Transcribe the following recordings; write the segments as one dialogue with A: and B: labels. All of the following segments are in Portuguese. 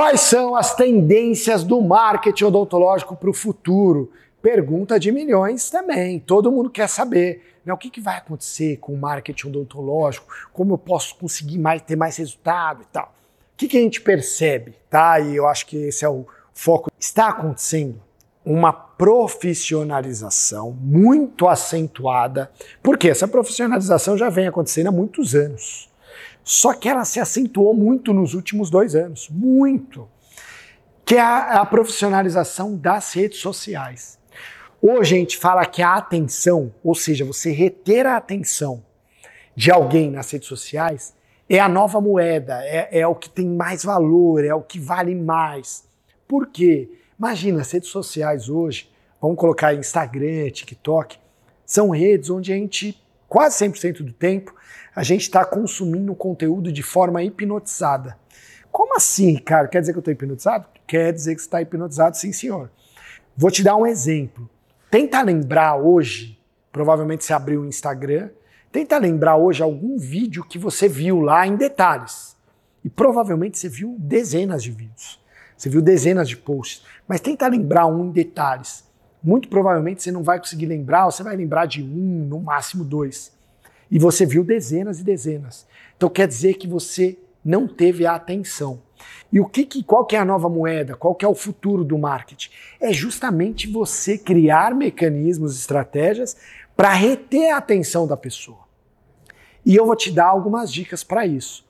A: Quais são as tendências do marketing odontológico para o futuro? Pergunta de milhões também. Todo mundo quer saber. Né? O que, que vai acontecer com o marketing odontológico? Como eu posso conseguir mais, ter mais resultado e tal? O que, que a gente percebe? Tá? E eu acho que esse é o foco. Está acontecendo uma profissionalização muito acentuada, porque essa profissionalização já vem acontecendo há muitos anos. Só que ela se acentuou muito nos últimos dois anos, muito. Que é a, a profissionalização das redes sociais. Hoje a gente fala que a atenção, ou seja, você reter a atenção de alguém nas redes sociais, é a nova moeda, é, é o que tem mais valor, é o que vale mais. Por quê? Imagina, as redes sociais hoje, vamos colocar Instagram, TikTok, são redes onde a gente, quase 100% do tempo, a gente está consumindo conteúdo de forma hipnotizada. Como assim, cara? Quer dizer que eu estou hipnotizado? Quer dizer que você está hipnotizado, sim, senhor. Vou te dar um exemplo. Tenta lembrar hoje, provavelmente você abriu o Instagram, tenta lembrar hoje algum vídeo que você viu lá em detalhes. E provavelmente você viu dezenas de vídeos. Você viu dezenas de posts. Mas tenta lembrar um em detalhes. Muito provavelmente você não vai conseguir lembrar, ou você vai lembrar de um, no máximo dois e você viu dezenas e dezenas. Então quer dizer que você não teve a atenção. E o que, que qual que é a nova moeda? Qual que é o futuro do marketing? É justamente você criar mecanismos, estratégias para reter a atenção da pessoa. E eu vou te dar algumas dicas para isso.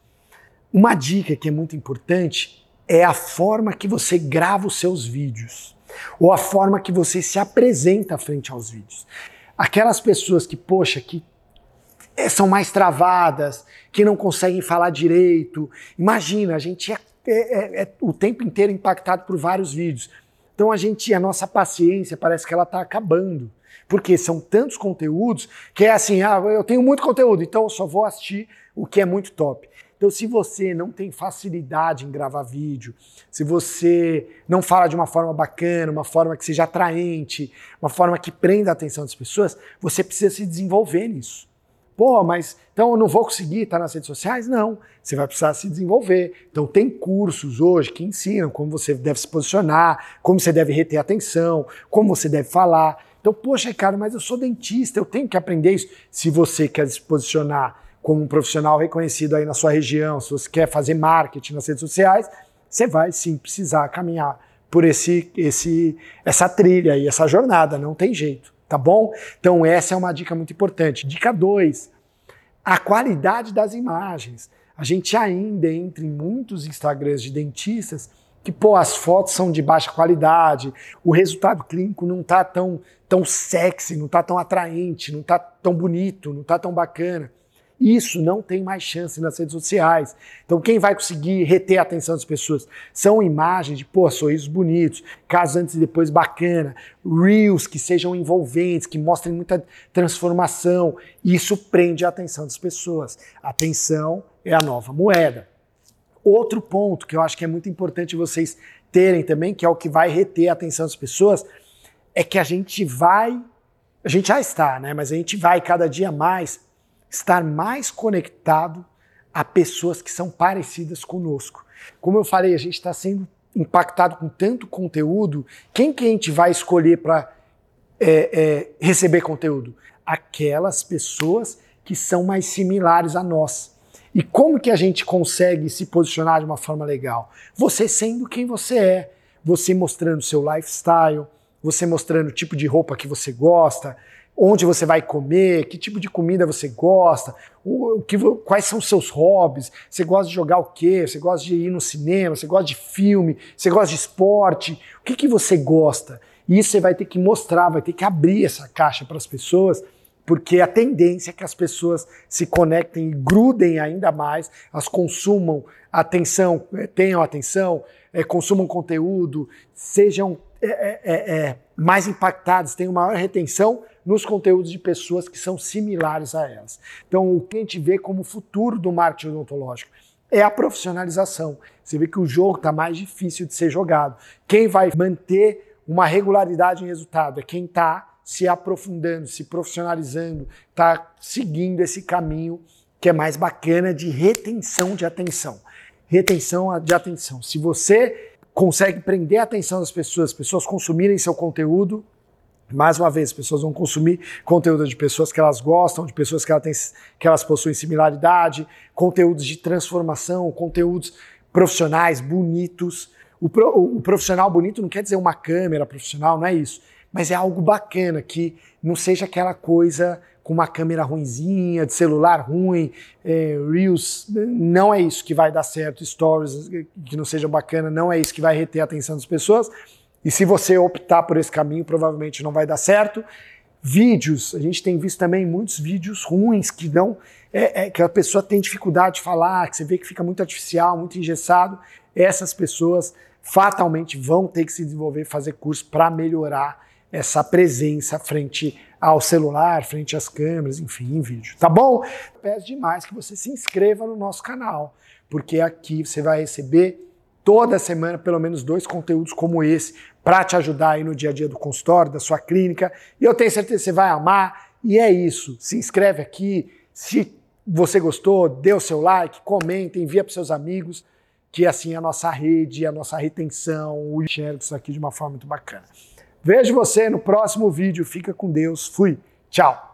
A: Uma dica que é muito importante é a forma que você grava os seus vídeos ou a forma que você se apresenta frente aos vídeos. Aquelas pessoas que, poxa, que é, são mais travadas, que não conseguem falar direito. Imagina, a gente é, é, é, o tempo inteiro impactado por vários vídeos. Então a gente, a nossa paciência parece que ela está acabando. Porque são tantos conteúdos que é assim, ah, eu tenho muito conteúdo, então eu só vou assistir o que é muito top. Então, se você não tem facilidade em gravar vídeo, se você não fala de uma forma bacana, uma forma que seja atraente, uma forma que prenda a atenção das pessoas, você precisa se desenvolver nisso. Pô, mas então eu não vou conseguir estar nas redes sociais? Não, você vai precisar se desenvolver. Então tem cursos hoje que ensinam como você deve se posicionar, como você deve reter atenção, como você deve falar. Então, poxa, cara, mas eu sou dentista, eu tenho que aprender isso. Se você quer se posicionar como um profissional reconhecido aí na sua região, se você quer fazer marketing nas redes sociais, você vai sim precisar caminhar por esse, esse, essa trilha e essa jornada, não tem jeito tá bom? Então essa é uma dica muito importante. Dica 2, a qualidade das imagens. A gente ainda entra em muitos Instagrams de dentistas que, pô, as fotos são de baixa qualidade, o resultado clínico não tá tão, tão sexy, não tá tão atraente, não tá tão bonito, não tá tão bacana. Isso não tem mais chance nas redes sociais. Então, quem vai conseguir reter a atenção das pessoas são imagens de, pô, sorrisos bonitos, casos antes e depois bacana, reels que sejam envolventes, que mostrem muita transformação. Isso prende a atenção das pessoas. Atenção é a nova moeda. Outro ponto que eu acho que é muito importante vocês terem também, que é o que vai reter a atenção das pessoas, é que a gente vai, a gente já está, né? Mas a gente vai cada dia mais estar mais conectado a pessoas que são parecidas conosco. Como eu falei, a gente está sendo impactado com tanto conteúdo, quem que a gente vai escolher para é, é, receber conteúdo? Aquelas pessoas que são mais similares a nós. E como que a gente consegue se posicionar de uma forma legal? Você sendo quem você é, você mostrando seu lifestyle, você mostrando o tipo de roupa que você gosta, onde você vai comer, que tipo de comida você gosta, o, que, quais são os seus hobbies, você gosta de jogar o quê, você gosta de ir no cinema, você gosta de filme, você gosta de esporte, o que, que você gosta? E isso você vai ter que mostrar, vai ter que abrir essa caixa para as pessoas, porque a tendência é que as pessoas se conectem e grudem ainda mais, elas consumam atenção, eh, tenham atenção, é, consumam conteúdo, sejam é, é, é, mais impactadas, tenham maior retenção nos conteúdos de pessoas que são similares a elas. Então, o que a gente vê como futuro do marketing odontológico é a profissionalização. Você vê que o jogo está mais difícil de ser jogado. Quem vai manter uma regularidade em resultado é quem está se aprofundando, se profissionalizando, está seguindo esse caminho que é mais bacana de retenção de atenção. retenção de atenção. Se você consegue prender a atenção das pessoas, as pessoas consumirem seu conteúdo, mais uma vez, as pessoas vão consumir conteúdo de pessoas que elas gostam, de pessoas que, elas, têm, que elas possuem similaridade, conteúdos de transformação, conteúdos profissionais bonitos. O, pro, o profissional bonito não quer dizer uma câmera profissional, não é isso. Mas é algo bacana, que não seja aquela coisa com uma câmera ruinzinha, de celular ruim, é, Reels, não é isso que vai dar certo, Stories que não seja bacana, não é isso que vai reter a atenção das pessoas. E se você optar por esse caminho, provavelmente não vai dar certo. Vídeos, a gente tem visto também muitos vídeos ruins que não é, é, que a pessoa tem dificuldade de falar, que você vê que fica muito artificial, muito engessado. Essas pessoas fatalmente vão ter que se desenvolver, fazer curso para melhorar essa presença frente ao celular, frente às câmeras, enfim, em vídeo. Tá bom? Peço demais que você se inscreva no nosso canal, porque aqui você vai receber toda semana pelo menos dois conteúdos como esse para te ajudar aí no dia a dia do consultório, da sua clínica. E eu tenho certeza que você vai amar. E é isso. Se inscreve aqui. Se você gostou, dê o seu like, comenta, envia para seus amigos, que assim a nossa rede, a nossa retenção, o enxerga isso aqui de uma forma muito bacana. Vejo você no próximo vídeo. Fica com Deus. Fui. Tchau.